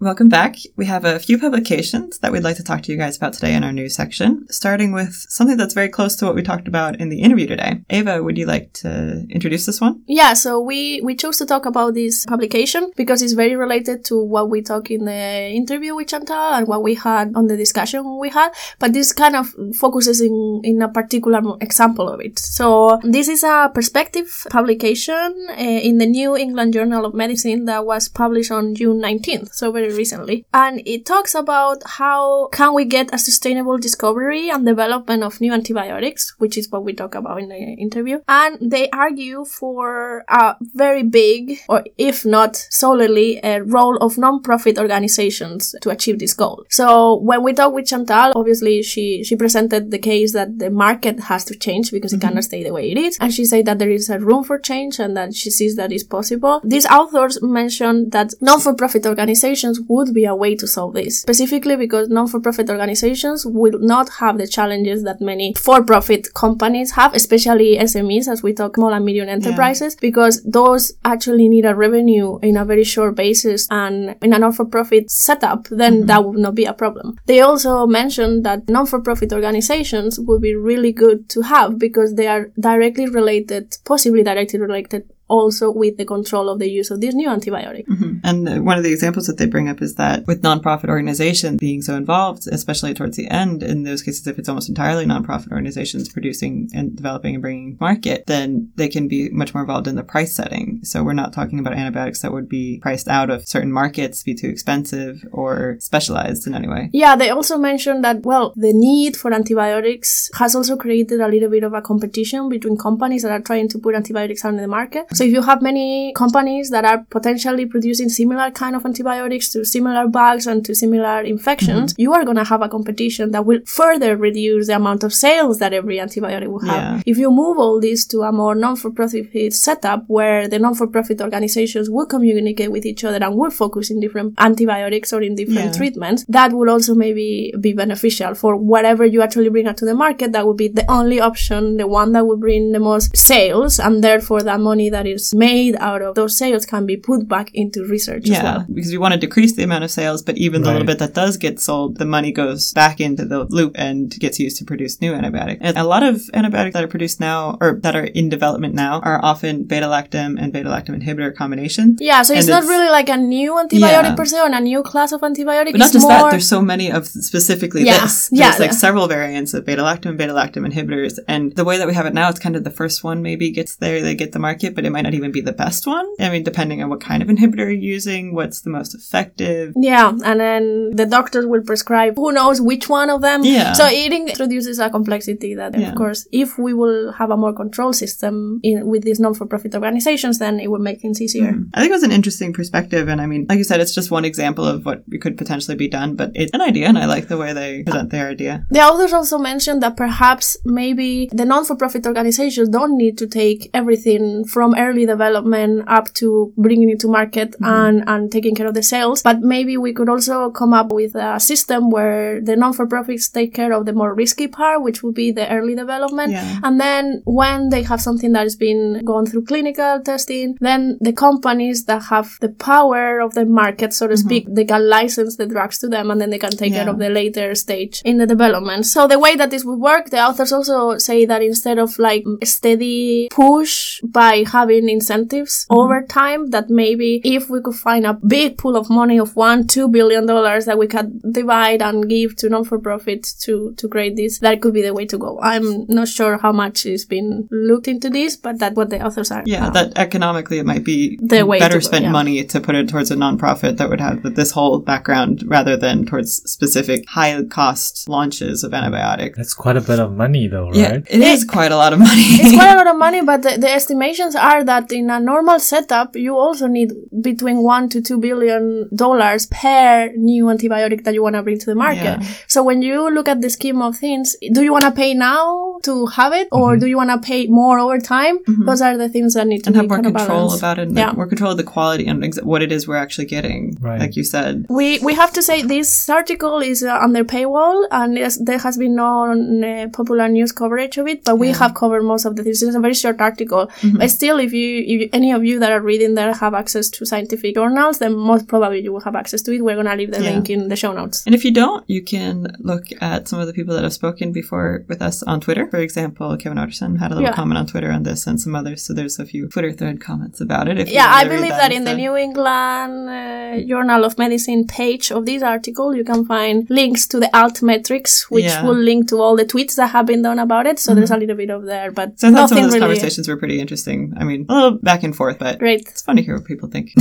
B: Welcome back. We have a few publications that we'd like to talk to you guys about today in our news section, starting with something that's very close to what we talked about in the interview today. Ava, would you like to introduce this one?
A: Yeah, so we we chose to talk about this publication because it's very related to what we talked in the interview with Chantal and what we had on the discussion we had. But this kind of focuses in in a particular example of it. So this is a perspective publication uh, in the New England Journal of Medicine that was published on June 19th, so very recently. And it talks about how can we get a sustainable discovery and development of new antibiotics, which is what we talk about in the interview. And they argue for a very big, or if not solely, a role of non-profit organizations to achieve this goal. So when we talk with Chantal, obviously she, she presented the case that the market has to change because it mm-hmm. cannot stay the way it is. And she said that there is a room for change and that she sees that is possible. These authors mentioned that non-for-profit organizations would be a way to solve this, specifically because non-for-profit organizations will not have the challenges that many for-profit companies have, especially SMEs, as we talk small and medium enterprises, because those actually need a revenue in a very short basis and in a non-for-profit setup, then mm-hmm. that would not be a problem. They also mentioned that non-for-profit organizations would be really good to have because they are directly related, possibly directly related also with the control of the use of this new antibiotic.
B: And uh, one of the examples that they bring up is that with nonprofit organizations being so involved, especially towards the end, in those cases, if it's almost entirely nonprofit organizations producing and developing and bringing to market, then they can be much more involved in the price setting. So we're not talking about antibiotics that would be priced out of certain markets, be too expensive or specialized in any way.
A: Yeah, they also mentioned that, well, the need for antibiotics has also created a little bit of a competition between companies that are trying to put antibiotics on the market. So if you have many companies that are potentially producing similar kind of antibiotics to similar bugs and to similar infections,
B: Mm-hmm.
A: you are going to have a competition that will further reduce the amount of sales that every antibiotic will have.
B: Yeah.
A: If you move all this to a more non-for-profit setup where the non-for-profit organizations will communicate with each other and will focus in different antibiotics or in different
B: Yeah.
A: treatments, that will also maybe be beneficial for whatever you actually bring out to the market. That would be the only option, the one that will bring the most sales, and therefore that money that is made out of those sales can be put back into research as
B: Yeah,
A: well.
B: because we want to decrease the amount of sales, but even the little bit that does get sold, the money goes back into the loop and gets used to produce new antibiotics. And a lot of antibiotics that are produced now, or that are in development now, are often beta-lactam and beta-lactam inhibitor combination.
A: Yeah, so it's
B: And
A: not
B: it's-
A: really like a new antibiotic
B: Yeah.
A: per se or a new class of antibiotic.
B: But not
A: it's
B: just
A: more
B: that, there's so many of specifically
A: Yeah,
B: this.
A: yeah,
B: There's like
A: yeah.
B: several variants of beta-lactam and beta-lactam inhibitors. And the way that we have it now, it's kind of the first one maybe gets there, they get the market, but it might not even be the best one. I mean, depending on what kind of inhibitor you're using, what's the most effective.
A: Yeah, and then the doctors will prescribe who knows which one of them.
B: Yeah.
A: So it introduces a complexity that,
B: Yeah.
A: of course, if we will have a more control system in with these non-for-profit organizations, then it will make things easier. Mm-hmm.
B: I think it was an interesting perspective. And I mean, like you said, it's just one example of what could potentially be done, but it's an idea. And I like the way they present their idea.
A: The authors also mentioned that perhaps maybe the non-for-profit organizations don't need to take everything from early development up to bringing it to market mm-hmm. and, and taking care of the sales, but maybe we could also come up with a system where the non-for-profits take care of the more risky part, which would be the early development.
B: Yeah.
A: And then when they have something that has been gone through clinical testing, then the companies that have the power of the market, so to mm-hmm. speak, they can license the drugs to them and then they can take care of the later stage in the development. So the way that this would work, the authors also say that instead of like a steady push by having incentives over time, that maybe if we could find a big pool of money of one, two billion dollars that we could divide and give to non-for-profit to, to create this, that could be the way to go. I'm not sure how much is being looked into this, but that's what the authors are.
B: Yeah,
A: uh,
B: that economically it might be
A: The way
B: better
A: to go,
B: spent
A: yeah.
B: money to put it towards a nonprofit that would have this whole background rather than towards specific high cost launches of antibiotics.
C: That's quite a bit of money, though, right?
B: Yeah,
C: right?
B: it is quite a lot of money.
A: it's quite a lot of money, but the, the estimations are that in a normal setup, you also need between one to two billion dollars per new antibiotic that you want to bring to the market.
B: Yeah.
A: So when you look at the scheme of things, do you want to pay now to have it, or
C: Mm-hmm.
A: do you want to pay more over time? Those are the things that need to
B: and
A: be
B: have more
A: kind of
B: control
A: balanced.
B: about it and
A: Yeah.
B: more control of the quality and ex- what it is we're actually getting
C: Right.
B: like you said
A: We we have to say this article is uh, under paywall and yes, there has been no uh, popular news coverage of it, but we have covered most of the things. It's a very short article,
B: Mm-hmm.
A: but still, if you if any of you that are reading there have access to scientific journals, then most probably you will have access to it. We're gonna leave the
B: Yeah.
A: link in the show notes.
B: and if you don't you can look at some of the people that have spoken before with us on twitter for example kevin Outterson had a little
A: Yeah.
B: comment on twitter on this and some others so there's a few twitter thread comments about it if
A: Yeah, I believe that in the. New England uh, Journal of Medicine page of this article, you can find links to the altmetrics, which
B: Yeah. Mm-hmm.
A: will link to all the tweets that have been done about it. So there's a little bit of there, but
B: so i thought some of those
A: really
B: conversations were pretty interesting i mean a little back and forth but
A: great.
B: it's fun to hear what people think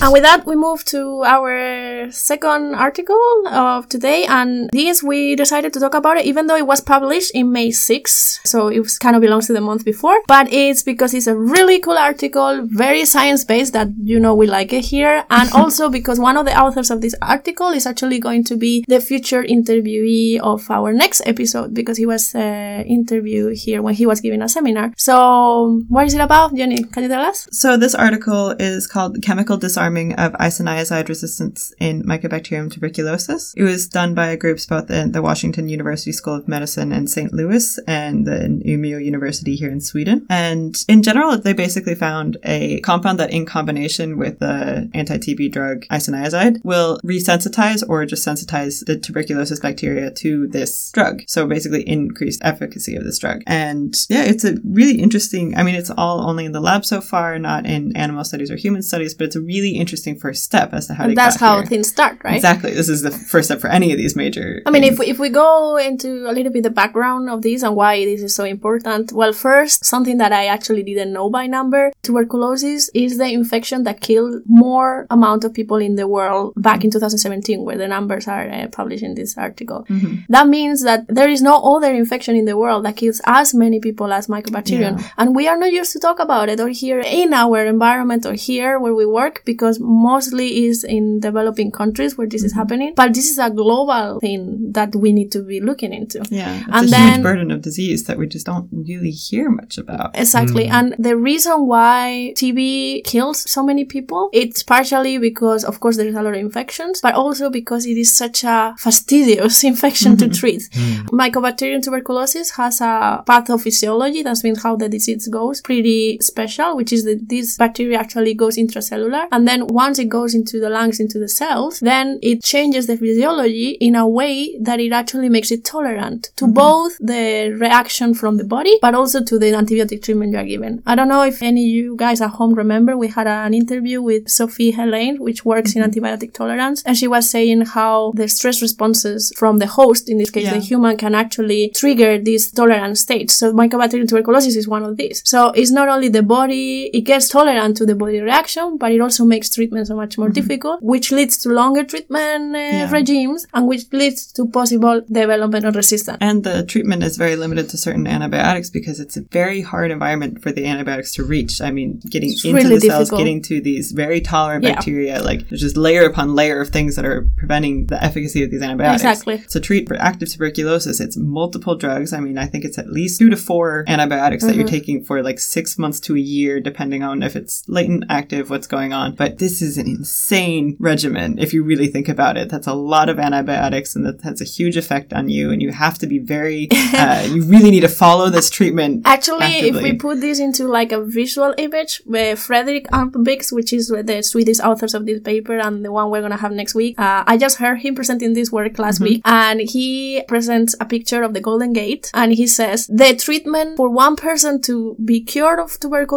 A: And with that, we move to our second article of today. And this, we decided to talk about it, even though it was published in May 6th. So it was kind of belongs to the month before. But it's because it's a really cool article, very science based that, you know, we like it here. And also because one of the authors of this article is actually going to be the future interviewee of our next episode because he was uh, interviewed here when he was giving a seminar. So what is it about, Jenny? Can you tell us?
B: So this article is called Chemical Disarming of Isoniazid Resistance in Mycobacterium tuberculosis. It was done by groups both in the Washington University School of Medicine in St. Louis and the Umeå University here in Sweden. And in general, they basically found a compound that in combination with the anti-TB drug isoniazid will resensitize or just sensitize the tuberculosis bacteria to this drug. So basically increased efficacy of this drug. And yeah, it's a really interesting, I mean, it's all only in the lab so far, not in animal studies or human studies, but it's a really interesting first step as to how
A: And that's how
B: here.
A: things start, right?
B: Exactly. This is the first step for any of these major.
A: I mean, if we, if we go into a little bit the background of this and why this is so important, well, first, something that I actually didn't know by number, tuberculosis is the infection that killed more amount of people in the world back in 2017, where the numbers are uh, published in this article. That means that there is no other infection in the world that kills as many people as mycobacterium, and we are not used to talk about it. Market or here in our environment or here where we work because mostly is in developing countries where this is mm-hmm. happening. But this is a global thing that we need to be looking into.
B: Yeah. It's
A: And
B: a
A: then-
B: huge burden of disease that we just don't really hear much about.
A: Exactly. Mm. And the reason why TB kills so many people, it's partially because, of course, there's a lot of infections, but also because it is such a fastidious infection to mm-hmm. treat. Mm. Mycobacterium tuberculosis has a pathophysiology, that's means how the disease goes, pretty special, which is that this bacteria actually goes intracellular. And then once it goes into the lungs, into the cells, then it changes the physiology in a way that it actually makes it tolerant to mm-hmm. both the reaction from the body, but also to the antibiotic treatment you are given. I don't know if any of you guys at home remember, we had an interview with Sophie Helaine, which works in mm-hmm. antibiotic tolerance, and she was saying how the stress responses from the host, in this case
B: Yeah.
A: the human, can actually trigger these tolerant states. So mycobacterium tuberculosis is one of these. So it's not only the body, it gets tolerant to the body reaction, but it also makes treatment so much more difficult, which leads to longer treatment uh,
B: Yeah.
A: regimes and which leads to possible development of resistance.
B: And the treatment is very limited to certain antibiotics because it's a very hard environment for the antibiotics to reach. I mean, getting into
A: really
B: the cells, getting to these very tolerant
A: Yeah.
B: bacteria, like there's just layer upon layer of things that are preventing the efficacy of these antibiotics.
A: Exactly.
B: To treat for active tuberculosis, it's multiple drugs. I mean, I think it's at least two to four antibiotics that you're
A: Mm-hmm.
B: taking for like six months to a year, depending on if it's latent, active, what's going on. But this is an insane regimen if you really think about it. That's a lot of antibiotics and that has a huge effect on you. And you have to be very, uh, you really need to follow this treatment.
A: Actually, if we put this into like a visual image, where Fredrik Almqvist, which is the Swedish authors of this paper and the one we're gonna have next week, uh, I just heard him presenting this work last week, and he presents a picture of the Golden Gate, and he says the treatment for one person to be cured of tuberculosis,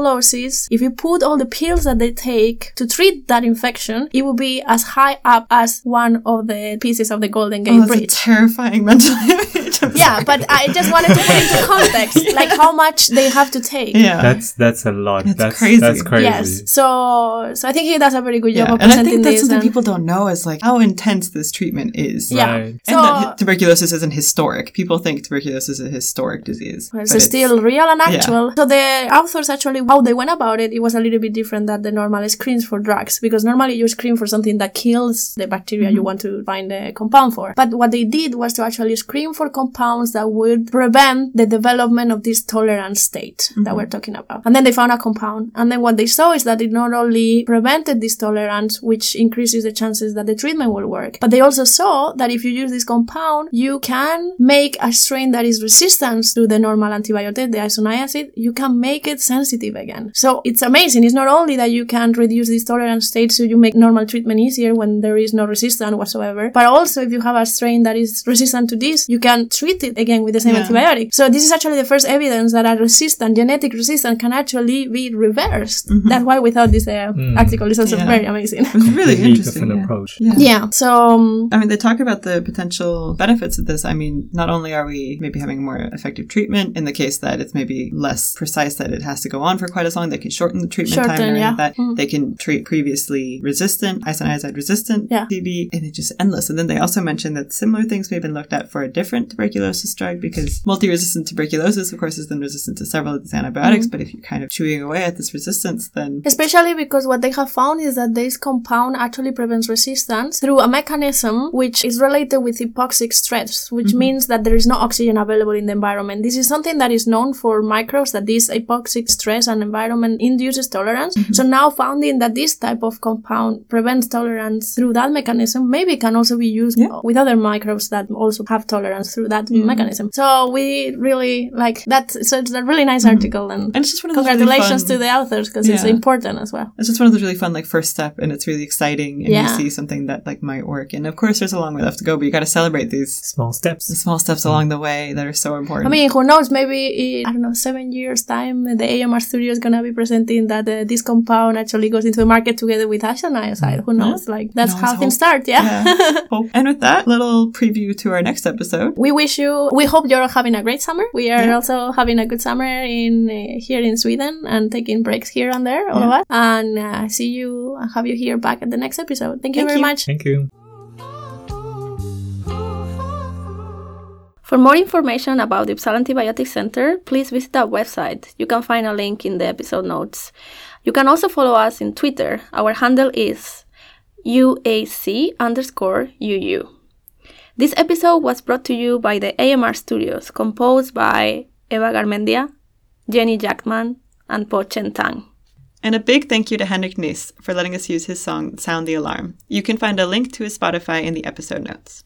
A: if you put all the pills that they take to treat that infection, it will be as high up as one of the pieces of the Golden Gate
B: Oh, that's a
A: Bridge.
B: terrifying mental image. I'm
A: yeah, but I just wanted to put into context, like how much they have to take.
B: Yeah.
C: That's that's a lot.
B: That's
C: That's
B: crazy.
C: That's crazy.
A: Yes. So, so I think he does a very good job
B: yeah.
A: of
B: And I think that's
A: this.
B: something people don't know is like how intense this treatment is.
A: yeah.
C: Right.
A: So
B: and that tuberculosis isn't historic. People think tuberculosis is a historic disease.
A: it's
B: but
A: still real and
B: yeah.
A: actual. So the authors actually, how they went about it, it was a little bit different than the normal screens for drugs because normally you screen for something that kills the bacteria
B: Mm-hmm.
A: you want to find a compound for. But what they did was to actually screen for compounds that would prevent the development of this tolerance state
B: Mm-hmm.
A: that we're talking about. And then they found a compound. And then what they saw is that it not only prevented this tolerance, which increases the chances that the treatment will work, but they also saw that if you use this compound, you can make a strain that is resistant to the normal antibiotic, the isoniazid, you can make it sensitive again. So it's amazing. It's not only that you can reduce this tolerance state so you make normal treatment easier when there is no resistance whatsoever, but also if you have a strain that is resistant to this, you can treat it again with the same
B: Yeah.
A: antibiotic. So this is actually the first evidence that a resistant, genetic resistance can actually be reversed. That's why we thought this uh, article is also
B: Yeah.
A: very amazing.
B: It was really interesting. yeah.
C: approach.
B: Yeah.
A: yeah. So um,
B: I mean, they talk about the potential benefits of this. I mean, not only are we maybe having more effective treatment in the case that it's maybe less precise that it has to go on for quite as long, they can shorten the treatment time
A: Shorten,
B: and
A: yeah.
B: that.
A: Mm.
B: They can treat previously resistant, isoniazid resistant
A: Yeah.
B: TB, and it's just endless. And then they also mentioned that similar things may have been looked at for a different tuberculosis drug because multi-resistant tuberculosis, of course, is then resistant to several of these antibiotics.
A: Mm-hmm.
B: But if you're kind of chewing away at this resistance, then
A: Especially because what they have found is that this compound actually prevents resistance through a mechanism which is related with hypoxic stress, which means that there is no oxygen available in the environment. This is something that is known for microbes that this hypoxic stress and environment induces tolerance. Mm-hmm. So now finding that this type of compound prevents tolerance through that mechanism maybe can also be used
B: Yeah.
A: with other microbes that also have tolerance through that mm-hmm. mechanism. So we really like that. So it's a really nice mm-hmm. article and
B: and it's just one of those really
A: congratulations
B: fun-
A: to the authors because it's important as well.
B: It's just one of those really fun, like first step, and it's really exciting, and
A: Yeah.
B: you see something that like might work. And of course, there's a long way left to go, but you got to celebrate these
C: Small steps.
B: the small steps along the way that are so important.
A: I mean, who knows? Maybe in, I don't know, seven years time, the AMR studio is gonna be presenting that uh, this compound actually goes into the market together with isoniazid. Who knows? Like that's
B: No,
A: how
B: it's
A: things
B: hope.
A: start. Yeah.
B: yeah. And with that little preview to our next episode,
A: We wish you. We hope you're having a great summer. We are
B: Yeah.
A: also having a good summer in uh, here in Sweden and taking breaks here and there, all of us. And uh, see you. Have you here back at the next episode. Thank you
B: Thank
A: very
B: you.
A: much.
C: Thank you.
A: For more information about the Uppsala Antibiotic Center, please visit our website. You can find a link in the episode notes. You can also follow us in Twitter. Our handle is UAC underscore UU. This episode was brought to you by the AMR Studios, composed by Eva Garmendia, Jenny Jackman, and Po Chen Tang.
B: And a big thank you to Henrik Niss for letting us use his song Sound the Alarm. You can find a link to his Spotify in the episode notes.